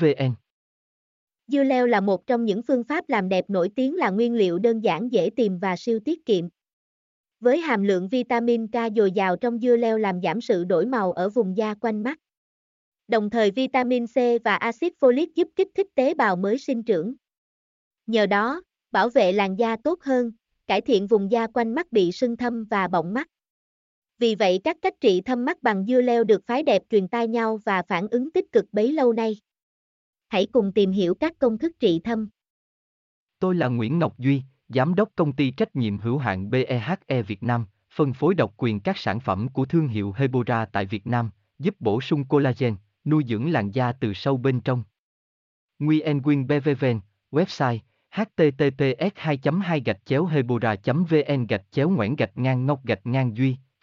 vn Dưa leo là một trong những phương pháp làm đẹp nổi tiếng là nguyên liệu đơn giản dễ tìm và siêu tiết kiệm. Với hàm lượng vitamin K dồi dào trong dưa leo làm giảm sự đổi màu ở vùng da quanh mắt. Đồng thời vitamin C và axit folic giúp kích thích tế bào mới sinh trưởng. Nhờ đó, bảo vệ làn da tốt hơn, cải thiện vùng da quanh mắt bị sưng thâm và bọng mắt. Vì vậy các cách trị thâm mắt bằng dưa leo được phái đẹp truyền tai nhau và phản ứng tích cực bấy lâu nay. Hãy cùng tìm hiểu các công thức trị thâm. Tôi là Nguyễn Ngọc Duy, Giám đốc công ty trách nhiệm hữu hạn BEHE Việt Nam, phân phối độc quyền các sản phẩm của thương hiệu Hebora tại Việt Nam, giúp bổ sung collagen, nuôi dưỡng làn da từ sâu bên trong. Nguyen Quyên BVVN, website https 2 2 hebora vn gạch chéo ngoãn gạch ngang ngọc gạch ngang duy